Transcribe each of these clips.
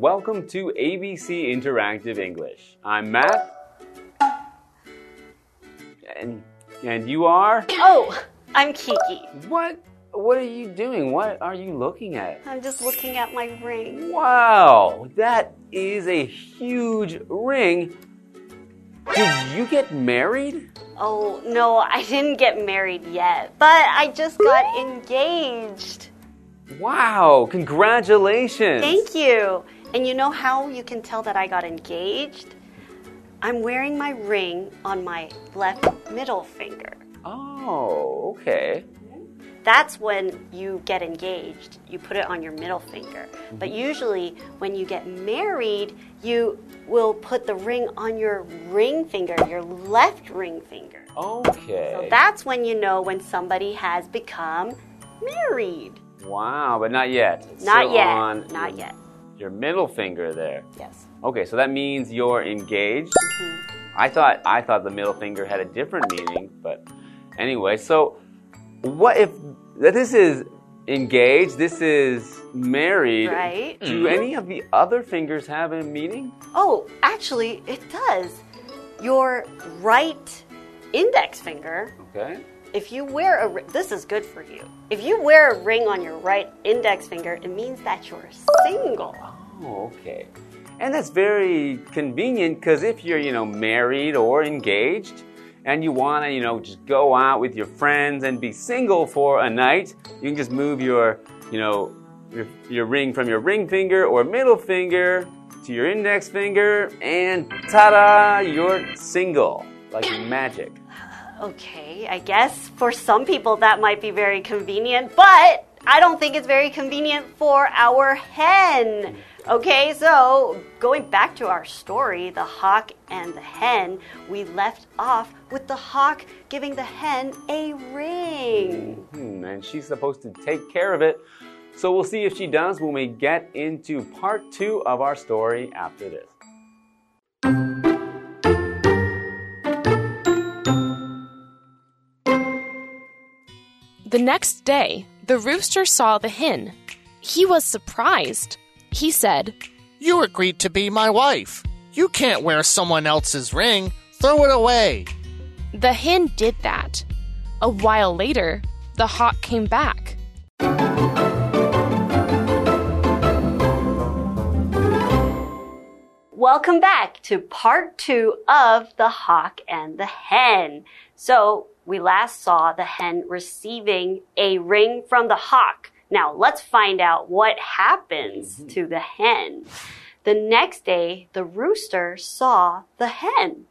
welcome to ABC Interactive English. I'm Matt. And and you are? Oh, I'm Kiki. What what are you doing? What are you looking at? I'm just looking at my ring. Wow, that is a huge ring. Did you get married? Oh, no, I didn't get married yet, but I just got engaged. Wow, congratulations. Thank you. And you know how you can tell that I got engaged? I'm wearing my ring on my left middle finger. Oh, okay. That's when you get engaged. You put it on your middle finger. But mm-hmm. usually, when you get married, you will put the ring on your ring finger, your left ring finger. Okay. So that's when you know when somebody has become married. Wow, but not yet. It's Not still yet. on Not yet. Your middle finger there. Yes. Okay, so that means you're engaged. Mm-hmm. I thought I thought the middle finger had a different meaning, but anyway, so what if this is engaged, this is married? Right. Do any of the other fingers have a meaning? Oh, actually, it does. Your right index finger, Okay. If you wear a this is good for you. If you wear a ring on your right index finger, it means that you're single. Oh, okay. And that's very convenient because if you're, you know, married or engaged and you want to, you know, just go out with your friends and be single for a night, you can just move your, you know, your, your ring from your ring finger or middle finger to your index finger and ta-da, you're single. Like magic. Okay, I guess for some people that might be very convenient, but I don't think it's very convenient for our hen. Okay, so going back to our story, the hawk and the hen, we left off with the hawk giving the hen a ring. Hmm, and she's supposed to take care of it. So we'll see if she does when we get into part two of our story after this. The next day, the rooster saw the hen. He was surprised. He said, You agreed to be my wife. You can't wear someone else's ring. Throw it away. The hen did that. A while later, the hawk came back. Welcome back to part two of The Hawk and the Hen. So, we last saw the hen receiving a ring from the hawk. Now, let's find out what happens to the hen. The next day, the rooster saw the hen.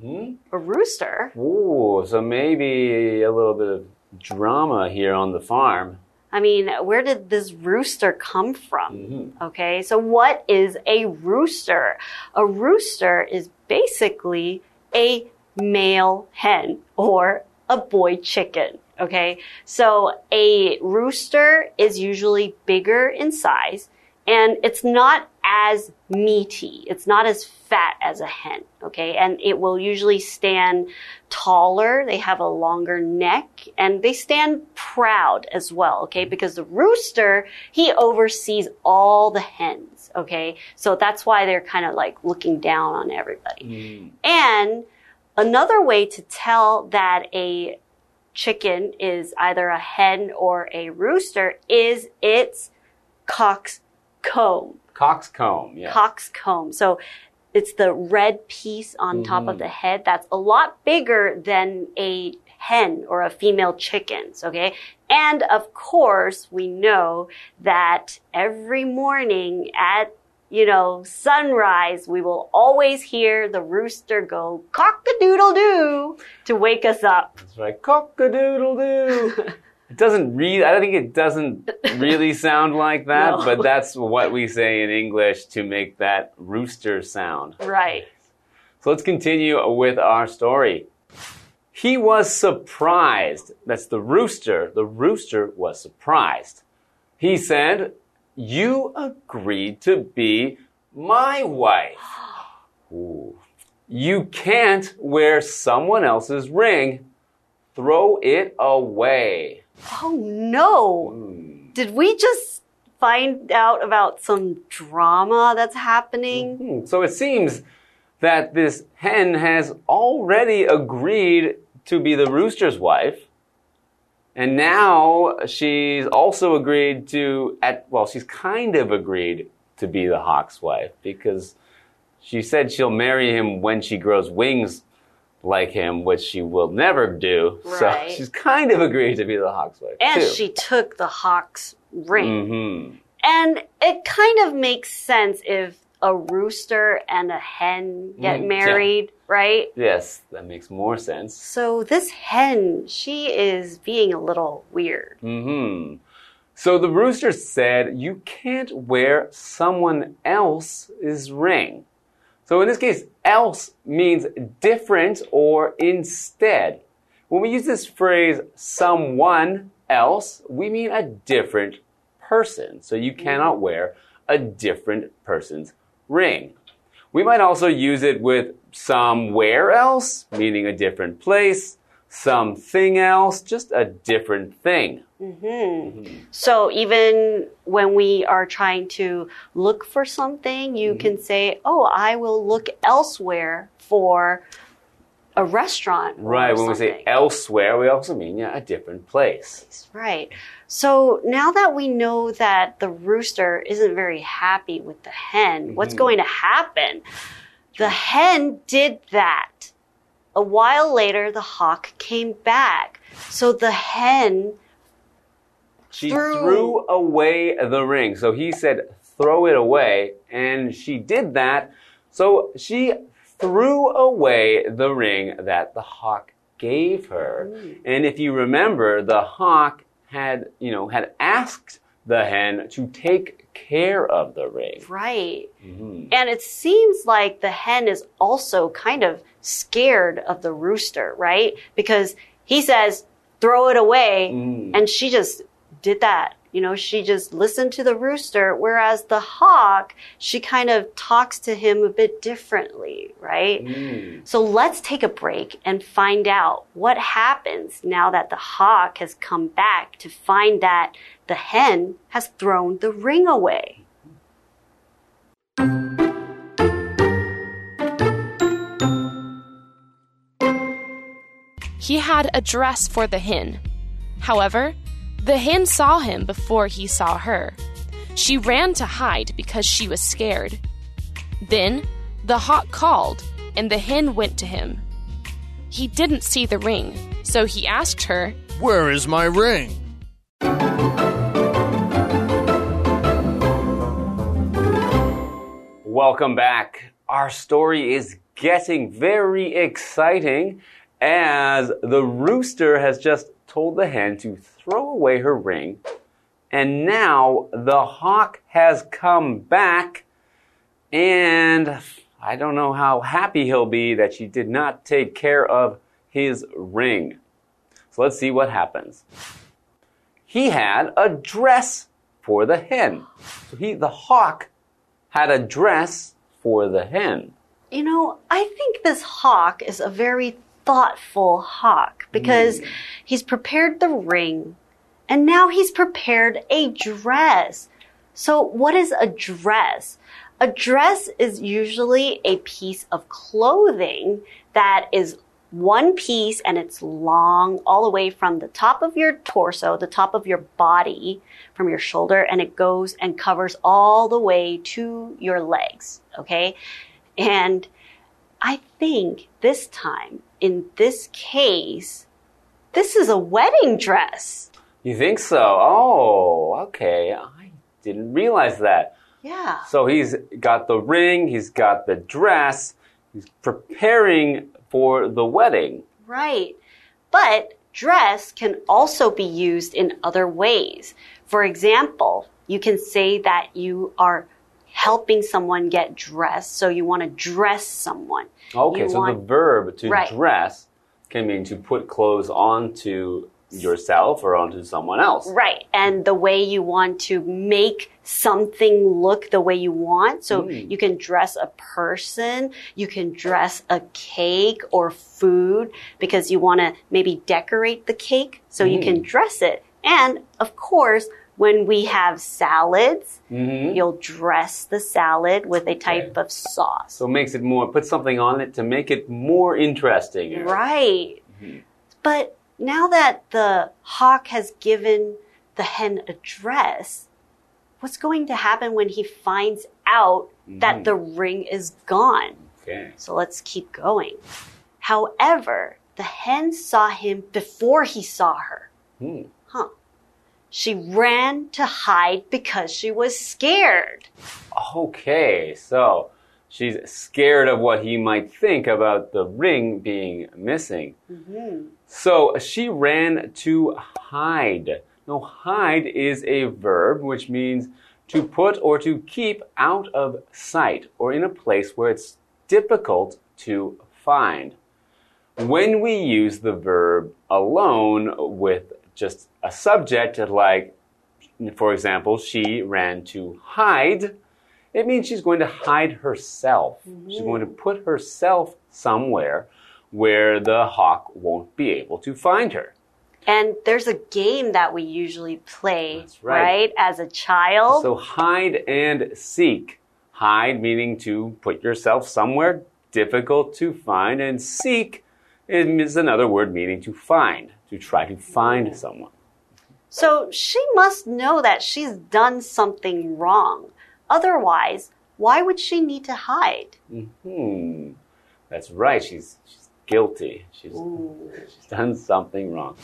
hmm A rooster? Ooh, so maybe a little bit of drama here on the farm. I mean, where did this rooster come from? Mhm. Okay, so what is a rooster? A rooster is basically a male hen or a boy chicken. Okay, so a rooster is usually bigger in size and it's not as meaty. It's not as fat as a hen. Okay, and it will usually stand taller. They have a longer neck and they stand proud as well. Okay, because the rooster, he oversees all the hens. Okay, so that's why they're kind of like looking down on everybody. Mm. And another way to tell that a chicken is either a hen or a rooster is its cock's comb. Coxcomb, yeah. Coxcomb. So it's the red piece on top of mm-hmm. the head that's a lot bigger than a hen or a female chicken's, okay? And of course, we know that every morning at you know, sunrise, we will always hear the rooster go cock-a-doodle-doo to wake us up. That's right. Cock-a-doodle-doo. it doesn't really, I don't think it doesn't really sound like that, No. but that's what we say in English to make that rooster sound. Right. So let's continue with our story. He was surprised. That's the rooster. The rooster was surprised. He said, You agreed to be my wife. Ooh. You can't wear someone else's ring. Throw it away. Oh no. Hmm. Did we just find out about some drama that's happening. Hmm, So it seems that this hen has already agreed to be the rooster's wife. And now she's also agreed to, at, well, she's kind of agreed to be the hawk's wife because she said she'll marry him when she grows wings like him, which she will never do. Right. So she's kind of agreed to be the hawk's wife. And too. she took the hawk's ring. hmm And it kind of makes sense if a rooster and a hen get Mm, yeah. married, right? Yes, that makes more sense. So this hen, she is being a little weird. hmm So the rooster said, You can't wear someone else's ring. So in this case, else means different or instead. When we use this phrase, someone else, we mean a different person. So you cannot wear a different person's ring. We might also use it with somewhere else, meaning a different place, something else, just a different thing. Mm-hmm. Mm-hmm. So even when we are trying to look for something, you Mm-hmm. can say, "Oh, I will look elsewhere for a restaurant." Right, when we say elsewhere, we also mean yeah, a different place. Right. So now that we know that the rooster isn't very happy with the hen, what's mm-hmm. going to happen? The hen did that. A while later, the hawk came back. So the hen, She Threw. threw away the ring. So he said, throw it away. And she did that. So she threw away the ring that the hawk gave her. Mm. And if you remember, the hawk had, you know, had asked the hen to take care of the ring. right. Mhm. And it seems like the hen is also kind of scared of the rooster, right? Because he says, throw it away. Mm. And she just did that. You know, she just listened to the rooster, whereas the hawk, she kind of talks to him a bit differently, right? Mm. So let's take a break and find out what happens now that the hawk has come back to find that the hen has thrown the ring away. He had a dress for the hen. However, the hen saw him before he saw her. She ran to hide because she was scared. Then the hawk called, and the hen went to him. He didn't see the ring, so he asked her, Where is my ring? Welcome back. Our story is getting very exciting as the rooster has just told the hen to throw away her ring. And now the hawk has come back, and I don't know how happy he'll be that she did not take care of his ring. So let's see what happens. He had a dress for the hen. So he, the hawk, had a dress for the hen. You know, I think this hawk is a very thoughtful hawk because hmm. he's prepared the ring and now he's prepared a dress. So, what is a dress? A dress is usually a piece of clothing that is one piece and it's long all the way from the top of your torso, the top of your body, from your shoulder, and it goes and covers all the way to your legs. Okay. And I think this time, in this case, this is a wedding dress. You think so? Oh, okay. I didn't realize that. Yeah. So he's got the ring, he's got the dress, he's preparing for the wedding. Right. But dress can also be used in other ways. For example, you can say that you are helping someone get dressed, so you want to dress someone. Okay, You so the verb to Right. dress can mean to put clothes onto yourself or onto someone else. Right. And the way you want to make something look the way you want. So Mm. you can dress a person, you can dress a cake or food because you want to maybe decorate the cake so you Mm. can dress it. And of course, When we have salads, Mhm. you'll dress the salad with a type of sauce. So it makes it more, put something on it to make it more interesting. Right. But now that the hawk has given the hen a dress, what's going to happen when he finds out that the ring is gone? Okay. So let's keep going. However, the hen saw him before he saw her. Hmm. Huh. She ran to hide because she was scared. Okay, so she's scared of what he might think about the ring being missing. So she ran to hide. Now, hide is a verb which means to put or to keep out of sight or in a place where it's difficult to find. When we use the verb alone with just a subject like, for example, she ran to hide, it means she's going to hide herself. She's mm-hmm. going to put herself somewhere where the hawk won't be able to find her. And there's a game that we usually play, That's right. As a child. So hide and seek. Hide meaning to put yourself somewhere difficult to find, and seek is another word meaning to find, to try to find someone. So she must know that she's done something wrong. Otherwise, why would she need to hide? Hmm. That's right. She's she's guilty. She's she's done something wrong.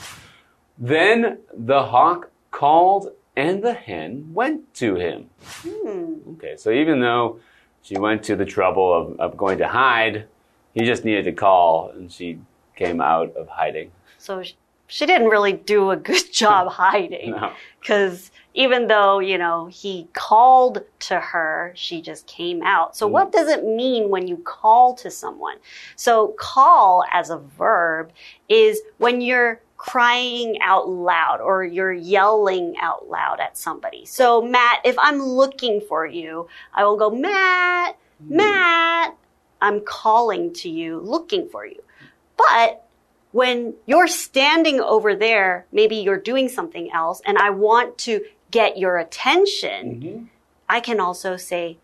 Then the hawk called, and the hen went to him. Hmm. Okay, so even though she went to the trouble of, of going to hide, he just needed to call, and she came out of hiding. So sh- she didn't really do a good job hiding. No. Because even though, you know, he called to her, she just came out. So mm. what does it mean when you call to someone? So call as a verb is when you're crying out loud or you're yelling out loud at somebody. So Matt, if I'm looking for you, I will go, Matt, mm. Matt, I'm calling to you, looking for you. But when you're standing over there, maybe you're doing something else, and I want to get your attention, mm-hmm. I can also say,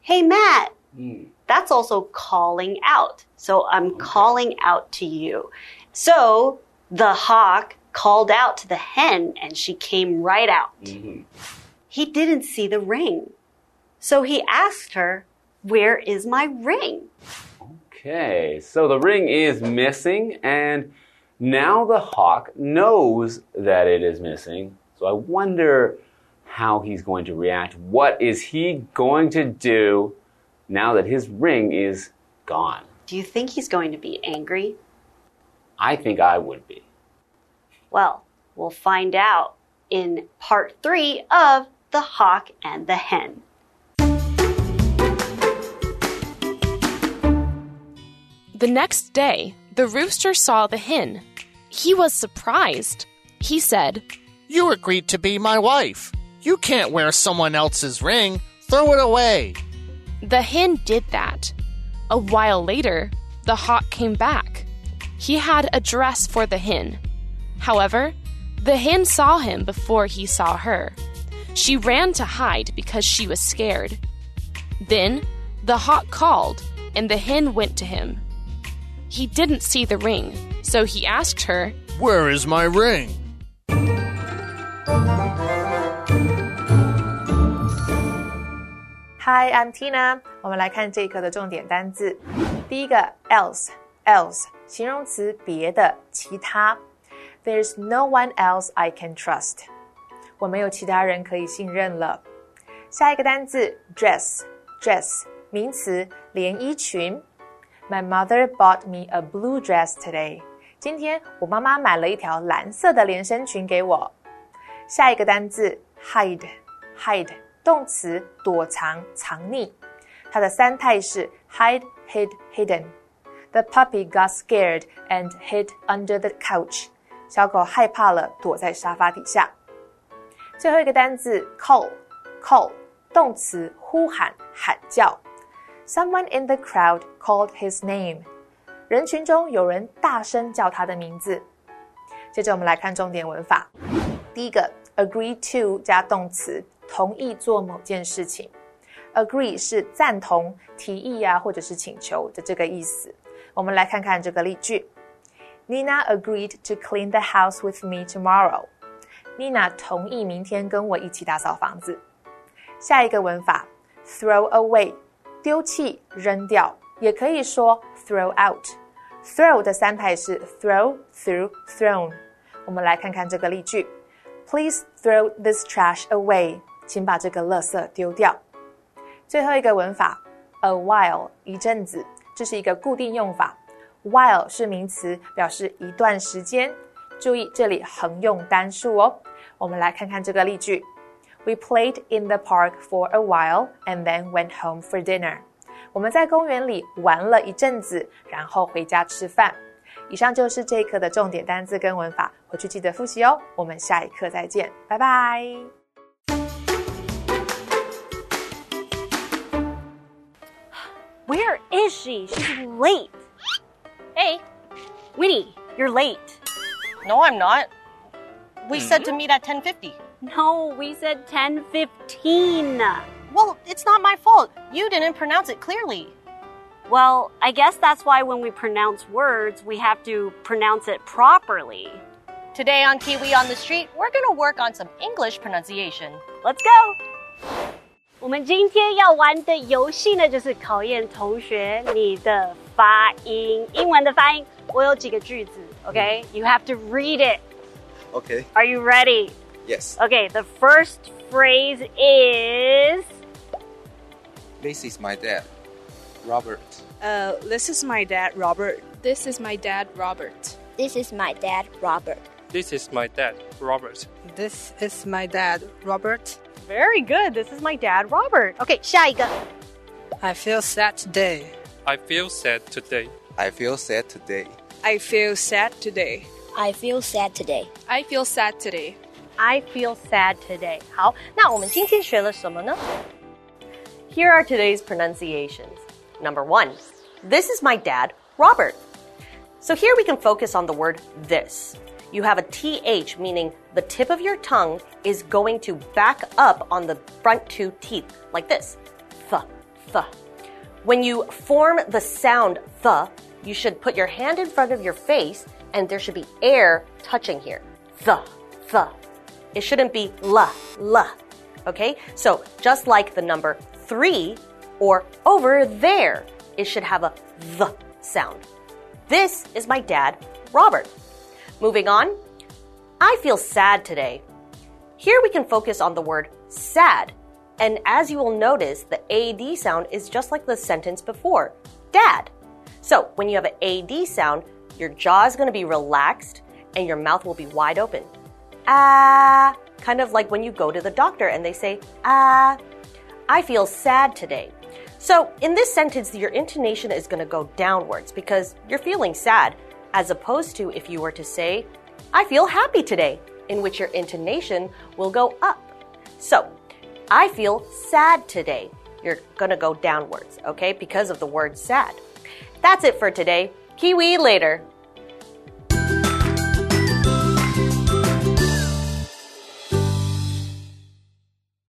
Hey, Matt, mm. that's also calling out. So I'm calling out to you. So the hawk called out to the hen and she came right out. Mm-hmm. He didn't see the ring. So he asked her, Where is my ring? Okay, so the ring is missing, and now the hawk knows that it is missing. So I wonder how he's going to react. What is he going to do now that his ring is gone? Do you think he's going to be angry? I think I would be. Well, we'll find out in part three of The Hawk and the Hen. The next day, the rooster saw the hen. He was surprised. He said, You agreed to be my wife. You can't wear someone else's ring. Throw it away. The hen did that. A while later, the hawk came back. He had a dress for the hen. However, the hen saw him before he saw her. She ran to hide because she was scared. Then the hawk called, and the hen went to him. He didn't see the ring, so he asked her, Where is my ring? Hi, I'm Tina。我们来看这一课的重点单字。第一个 else，else 形容词，别的、其他。There's no one else I can trust。我没有其他人可以信任了。下一个单字 dress，dress 名词，连衣裙。 My mother bought me a blue dress today。今天我妈妈买了一条蓝色的连身裙给我。下一个单字 hide，hide 动词，躲藏、藏匿。它的三态是 hide, hid, hidden。The puppy got scared and hid under the couch。小狗害怕了，躲在沙发底下。最后一个单字 call，call 动词，呼喊、喊叫。 Someone in the crowd called his name。人群中有人大声叫他的名字。接着我们来看重点文法。第一个 agree to 加动词，同意做某件事情。agree 是赞同、提议啊，或者是请求的这个意思。我们来看看这个例句：Nina agreed to clean the house with me tomorrow. Nina 同意明天跟我一起打扫房子。下一个文法，throw away，丢弃、扔掉，也可以说 throw out。throw 的三排是 throw、through、thrown。我们来看看这个例句：Please throw this trash away。请把这个垃圾丢掉。最后一个文法，a while 一阵子，这是一个固定用法。while 是名词，表示一段时间。注意这里横用单数哦。我们来看看这个例句 ：We played in the park for a while and then went home for dinner。我们在公园里玩了一阵子，然后回家吃饭。以上就是这一课的重点单词跟文法，回去记得复习哦。我们下一课再见，拜拜。Where is she? She's late. Hey, Winnie, you're late. No, I'm not. We said to meet at 10:50. No, we said 10:15. Well, it's not my fault. You didn't pronounce it clearly. Well, I guess that's why when we pronounce words, we have to pronounce it properly. Today on Kiwi on the Street, we're going to work on some English pronunciation. Let's go. 我们今天要玩的游戏呢，就是考验同学你的发音，英文的发音。我有几个句子，OK？You have to read it. Okay. Are you ready? Yes. Okay. The first phrase is. This is my dad, Robert. Uh, this is my dad, Robert. This is my dad, Robert. This is my dad, Robert. This is my dad, Robert. This is my dad, Robert. Very good. This is my dad, Robert. Okay, 下一个。 I feel sad today. I feel sad today. I feel sad today. I feel sad today. I feel sad today. I feel sad today. I feel sad today. 好，那我们今天学了什么呢? Here are today's pronunciations. Number one, this is my dad, Robert. So here we can focus on the word this. You have a TH, meaning the tip of your tongue is going to back up on the front two teeth, like this. Th, th. When you form the sound th, you should put your hand in front of your face and there should be air touching here. Th, th. It shouldn't be la, la. Okay? So just like the number three or over there, it should have a the sound. This is my dad, Robert. Moving on. I feel sad today. Here we can focus on the word sad. And as you will notice, the AD sound is just like the sentence before dad. So when you have an AD sound, your jaw is going to be relaxed and your mouth will be wide open. Ah, kind of like when you go to the doctor and they say, ah, I feel sad today. So in this sentence, your intonation is going to go downwards because you're feeling sad, as opposed to if you were to say, I feel happy today, in which your intonation will go up. So, I feel sad today. You're going to go downwards, okay, because of the word sad. That's it for today. Kiwi later.